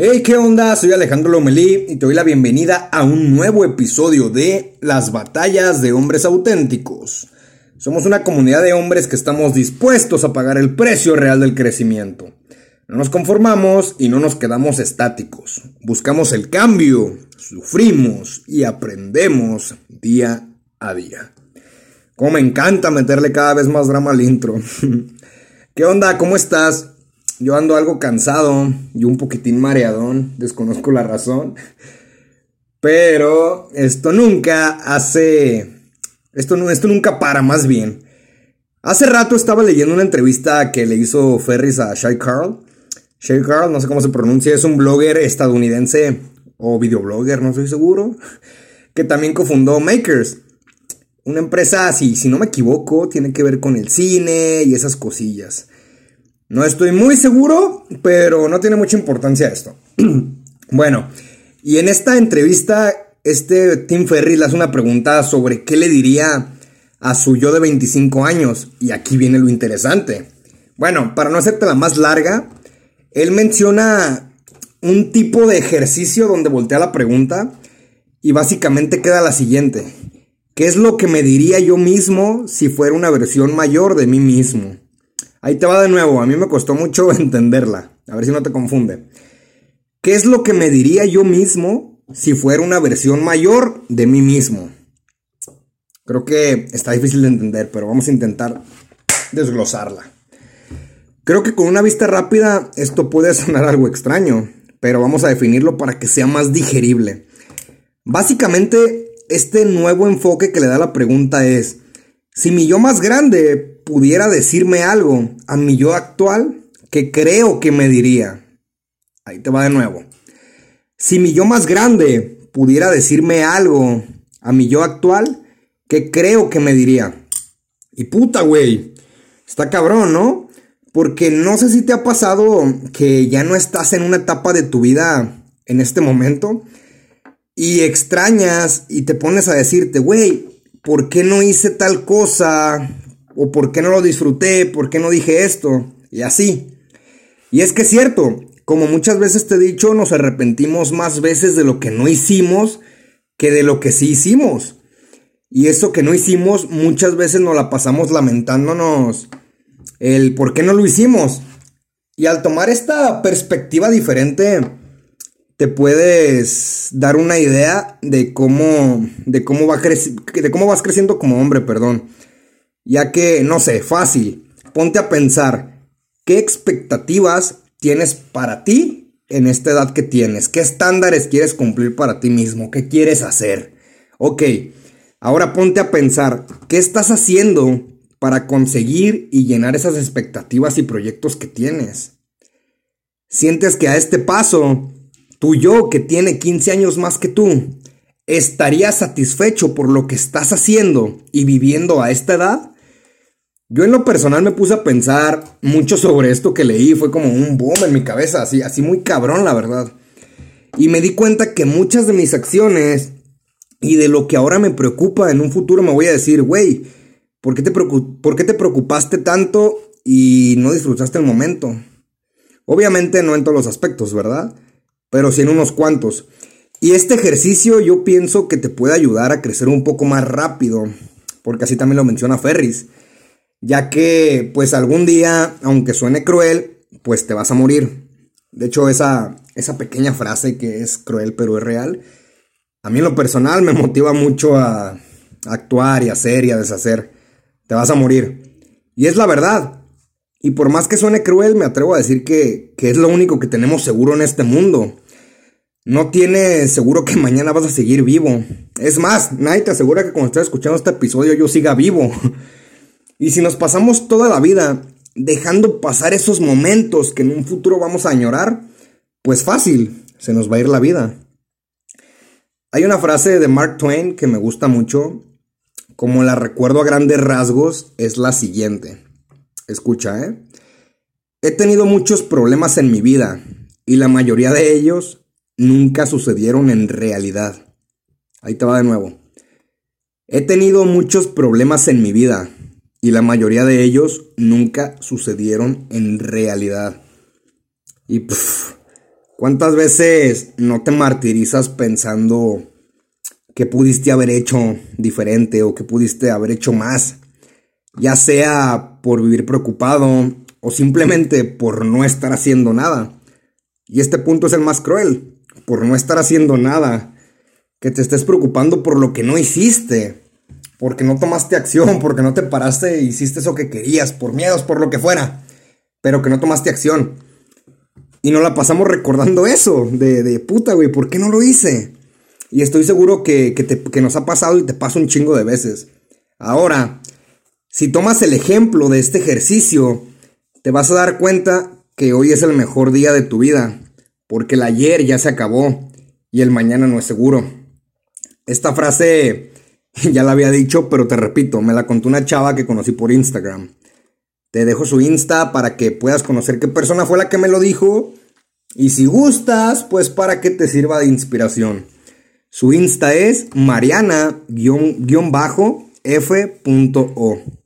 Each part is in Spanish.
Hey, ¿qué onda? Soy Alejandro Lomelí y te doy la bienvenida a un nuevo episodio de Las batallas de hombres auténticos. Somos una comunidad de hombres que estamos dispuestos a pagar el precio real del crecimiento. No nos conformamos y no nos quedamos estáticos. Buscamos el cambio, sufrimos y aprendemos día a día. Como me encanta meterle cada vez más drama al intro. ¿Qué onda? ¿Cómo estás? Yo ando algo cansado y un poquitín mareadón, desconozco la razón. Pero esto nunca hace... Esto, esto nunca para, más bien. Hace rato estaba leyendo una entrevista que le hizo Ferris a Shay Carl. Shay Carl, no sé cómo se pronuncia, es un blogger estadounidense o videoblogger, no estoy seguro, que también cofundó Makers. Una empresa, si, si no me equivoco, tiene que ver con el cine y esas cosillas. No estoy muy seguro, pero no tiene mucha importancia esto. bueno, y en esta entrevista, este Tim Ferry le hace una pregunta sobre qué le diría a su yo de 25 años. Y aquí viene lo interesante. Bueno, para no hacerte la más larga, él menciona un tipo de ejercicio donde voltea la pregunta y básicamente queda la siguiente. ¿Qué es lo que me diría yo mismo si fuera una versión mayor de mí mismo? Ahí te va de nuevo, a mí me costó mucho entenderla, a ver si no te confunde. ¿Qué es lo que me diría yo mismo si fuera una versión mayor de mí mismo? Creo que está difícil de entender, pero vamos a intentar desglosarla. Creo que con una vista rápida esto puede sonar algo extraño, pero vamos a definirlo para que sea más digerible. Básicamente este nuevo enfoque que le da la pregunta es, si mi yo más grande pudiera decirme algo a mi yo actual, que creo que me diría? Ahí te va de nuevo. Si mi yo más grande pudiera decirme algo a mi yo actual, que creo que me diría? Y puta, güey. Está cabrón, ¿no? Porque no sé si te ha pasado que ya no estás en una etapa de tu vida en este momento y extrañas y te pones a decirte, güey, ¿por qué no hice tal cosa? ¿O por qué no lo disfruté? ¿Por qué no dije esto? Y así. Y es que es cierto, como muchas veces te he dicho, nos arrepentimos más veces de lo que no hicimos que de lo que sí hicimos. Y eso que no hicimos, muchas veces nos la pasamos lamentándonos el por qué no lo hicimos. Y al tomar esta perspectiva diferente, te puedes dar una idea de cómo, de cómo, va de cómo vas creciendo como hombre, perdón. Ya que, no sé, fácil, ponte a pensar, ¿qué expectativas tienes para ti en esta edad que tienes? ¿Qué estándares quieres cumplir para ti mismo? ¿Qué quieres hacer? Ok, ahora ponte a pensar, ¿qué estás haciendo para conseguir y llenar esas expectativas y proyectos que tienes? Sientes que a este paso tu yo que tiene 15 años más que tú, ¿estaría satisfecho por lo que estás haciendo y viviendo a esta edad? Yo en lo personal me puse a pensar mucho sobre esto que leí, fue como un boom en mi cabeza, así, así muy cabrón la verdad. Y me di cuenta que muchas de mis acciones y de lo que ahora me preocupa en un futuro me voy a decir, güey, ¿por, qué te ¿por qué te preocupaste tanto y no disfrutaste el momento? Obviamente no en todos los aspectos, ¿verdad? Pero sí unos cuantos. Y este ejercicio yo pienso que te puede ayudar a crecer un poco más rápido, porque así también lo menciona Ferris, ya que pues algún día, aunque suene cruel, pues te vas a morir. De hecho, esa, esa pequeña frase que es cruel pero es real, a mí en lo personal me motiva mucho a actuar y hacer y a deshacer. Te vas a morir. Y es la verdad. Y por más que suene cruel, me atrevo a decir que, es lo único que tenemos seguro en este mundo. No tienes seguro que mañana vas a seguir vivo. Es más, nadie te asegura que cuando estés escuchando este episodio yo siga vivo. Y si nos pasamos toda la vida dejando pasar esos momentos que en un futuro vamos a añorar, pues fácil, se nos va a ir la vida. Hay una frase de Mark Twain que me gusta mucho, como la recuerdo a grandes rasgos, es la siguiente. Escucha, ¿eh? He tenido muchos problemas en mi vida y la mayoría de ellos nunca sucedieron en realidad. Ahí te va de nuevo. He tenido muchos problemas en mi vida y la mayoría de ellos nunca sucedieron en realidad. Y ¿Cuántas veces no te martirizas pensando que pudiste haber hecho diferente o que pudiste haber hecho más? Ya sea por vivir preocupado o simplemente por no estar haciendo nada. Y este punto es el más cruel, por no estar haciendo nada. Que te estés preocupando por lo que no hiciste, porque no tomaste acción, porque no te paraste e hiciste eso que querías, por miedos, por lo que fuera, pero que no tomaste acción. Y nos la pasamos recordando eso, de, de puta, güey, ¿por qué no lo hice? Y estoy seguro que, que nos ha pasado y te pasa un chingo de veces. Ahora, si tomas el ejemplo de este ejercicio, te vas a dar cuenta que hoy es el mejor día de tu vida, porque el ayer ya se acabó y el mañana no es seguro. Esta frase ya la había dicho, pero te repito, me la contó una chava que conocí por Instagram. Te dejo su Insta para que puedas conocer qué persona fue la que me lo dijo. Y si gustas, pues para que te sirva de inspiración. Su Insta es mariana-f.o.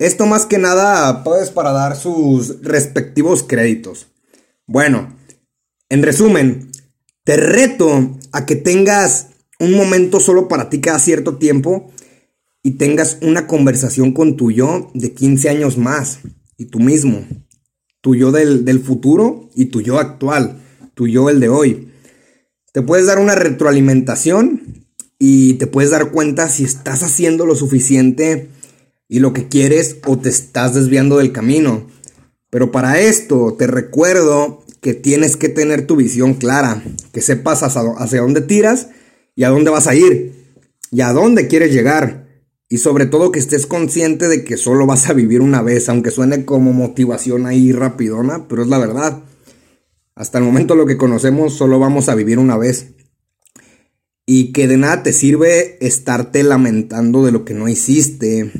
Esto más que nada puedes para dar sus respectivos créditos. Bueno, en resumen, te reto a que tengas un momento solo para ti cada cierto tiempo y tengas una conversación con tu yo de 15 años más y tú mismo, tu yo del, del futuro y tu yo actual, tu yo el de hoy. Te puedes dar una retroalimentación y te puedes dar cuenta si estás haciendo lo suficiente y lo que quieres o te estás desviando del camino. Pero para esto te recuerdo que tienes que tener tu visión clara, que sepas hacia, dónde tiras y a dónde vas a ir y a dónde quieres llegar. Y sobre todo que estés consciente de que solo vas a vivir una vez, aunque suene como motivación ahí rapidona, pero es la verdad. Hasta el momento lo que conocemos solo vamos a vivir una vez. Y que de nada te sirve estarte lamentando de lo que no hiciste,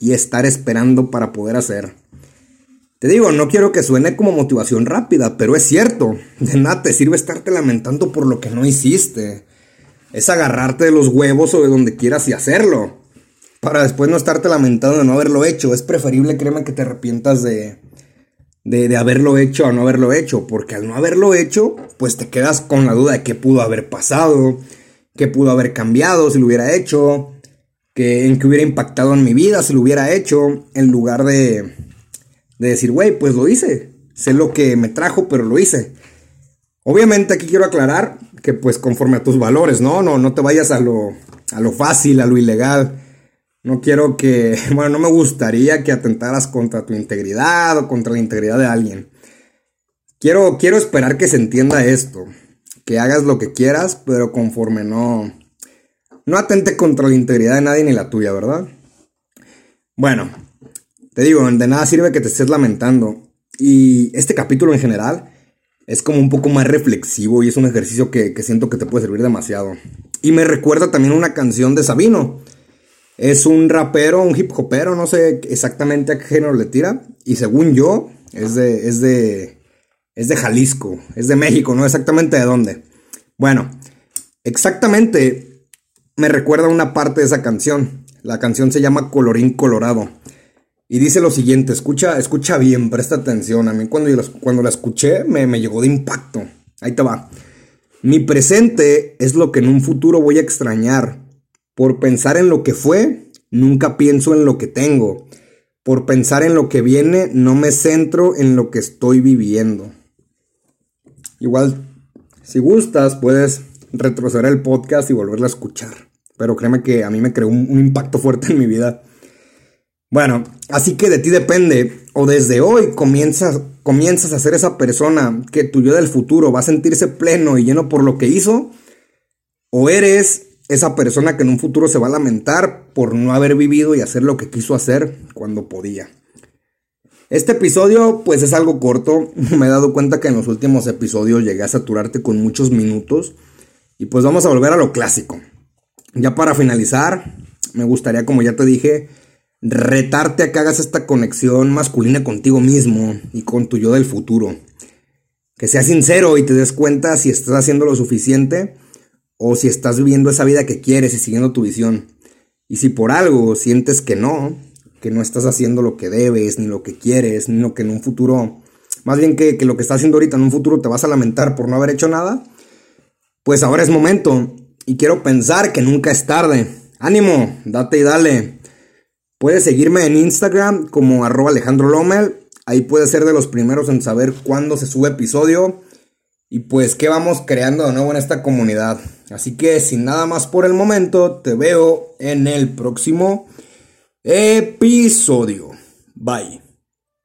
y estar esperando para poder hacer. Te digo, no quiero que suene como motivación rápida, pero es cierto. De nada te sirve estarte lamentando por lo que no hiciste. Es agarrarte de los huevos o de donde quieras y hacerlo. Para después no estarte lamentando de no haberlo hecho. Es preferible, créeme, que te arrepientas de, de, de haberlo hecho a no haberlo hecho. Porque al no haberlo hecho, pues te quedas con la duda de qué pudo haber pasado, qué pudo haber cambiado si lo hubiera hecho, que, en que hubiera impactado en mi vida si lo hubiera hecho, en lugar de, de decir, güey, pues lo hice. Sé lo que me trajo, pero lo hice. Obviamente aquí quiero aclarar que pues conforme a tus valores, ¿no? No, no te vayas a lo, a lo fácil, a lo ilegal. No quiero que, bueno, no me gustaría que atentaras contra tu integridad o contra la integridad de alguien. Quiero, quiero esperar que se entienda esto. Que hagas lo que quieras, pero conforme no, no atente contra la integridad de nadie ni la tuya, ¿verdad? Bueno, te digo, de nada sirve que te estés lamentando. Y este capítulo en general es como un poco más reflexivo y es un ejercicio que, siento que te puede servir demasiado. Y me recuerda también una canción de Sabino. Es un rapero, un hip hopero, no sé exactamente a qué género le tira. Y según yo, es de, es de, es de Jalisco, es de México, no exactamente de dónde. Bueno, exactamente me recuerda una parte de esa canción. La canción se llama Colorín Colorado. Y dice lo siguiente, escucha, escucha bien, presta atención. A mí cuando, cuando la escuché me, me llegó de impacto. Ahí te va. Mi presente es lo que en un futuro voy a extrañar. Por pensar en lo que fue, nunca pienso en lo que tengo. Por pensar en lo que viene, no me centro en lo que estoy viviendo. Igual, si gustas, puedes retroceder el podcast y volverla a escuchar. Pero créeme que a mí me creó un, impacto fuerte en mi vida. Bueno, así que de ti depende, o desde hoy comienzas, comienzas a ser esa persona que tu yo del futuro va a sentirse pleno y lleno por lo que hizo, o eres esa persona que en un futuro se va a lamentar por no haber vivido y hacer lo que quiso hacer cuando podía. Este episodio pues es algo corto, me he dado cuenta que en los últimos episodios llegué a saturarte con muchos minutos y pues vamos a volver a lo clásico. Ya para finalizar, me gustaría, como ya te dije, retarte a que hagas esta conexión masculina contigo mismo y con tu yo del futuro. Que seas sincero y te des cuenta si estás haciendo lo suficiente o si estás viviendo esa vida que quieres y siguiendo tu visión. Y si por algo sientes que no, que no estás haciendo lo que debes, ni lo que quieres, ni lo que en un futuro más bien que, que lo que estás haciendo ahorita en un futuro te vas a lamentar por no haber hecho nada, pues ahora es momento. Y quiero pensar que nunca es tarde. Ánimo, date y dale. Puedes seguirme en Instagram como arroba Alejandro Lomel. Ahí puedes ser de los primeros en saber cuándo se sube episodio. Y pues qué vamos creando de nuevo en esta comunidad. Así que sin nada más por el momento, te veo en el próximo episodio. Bye.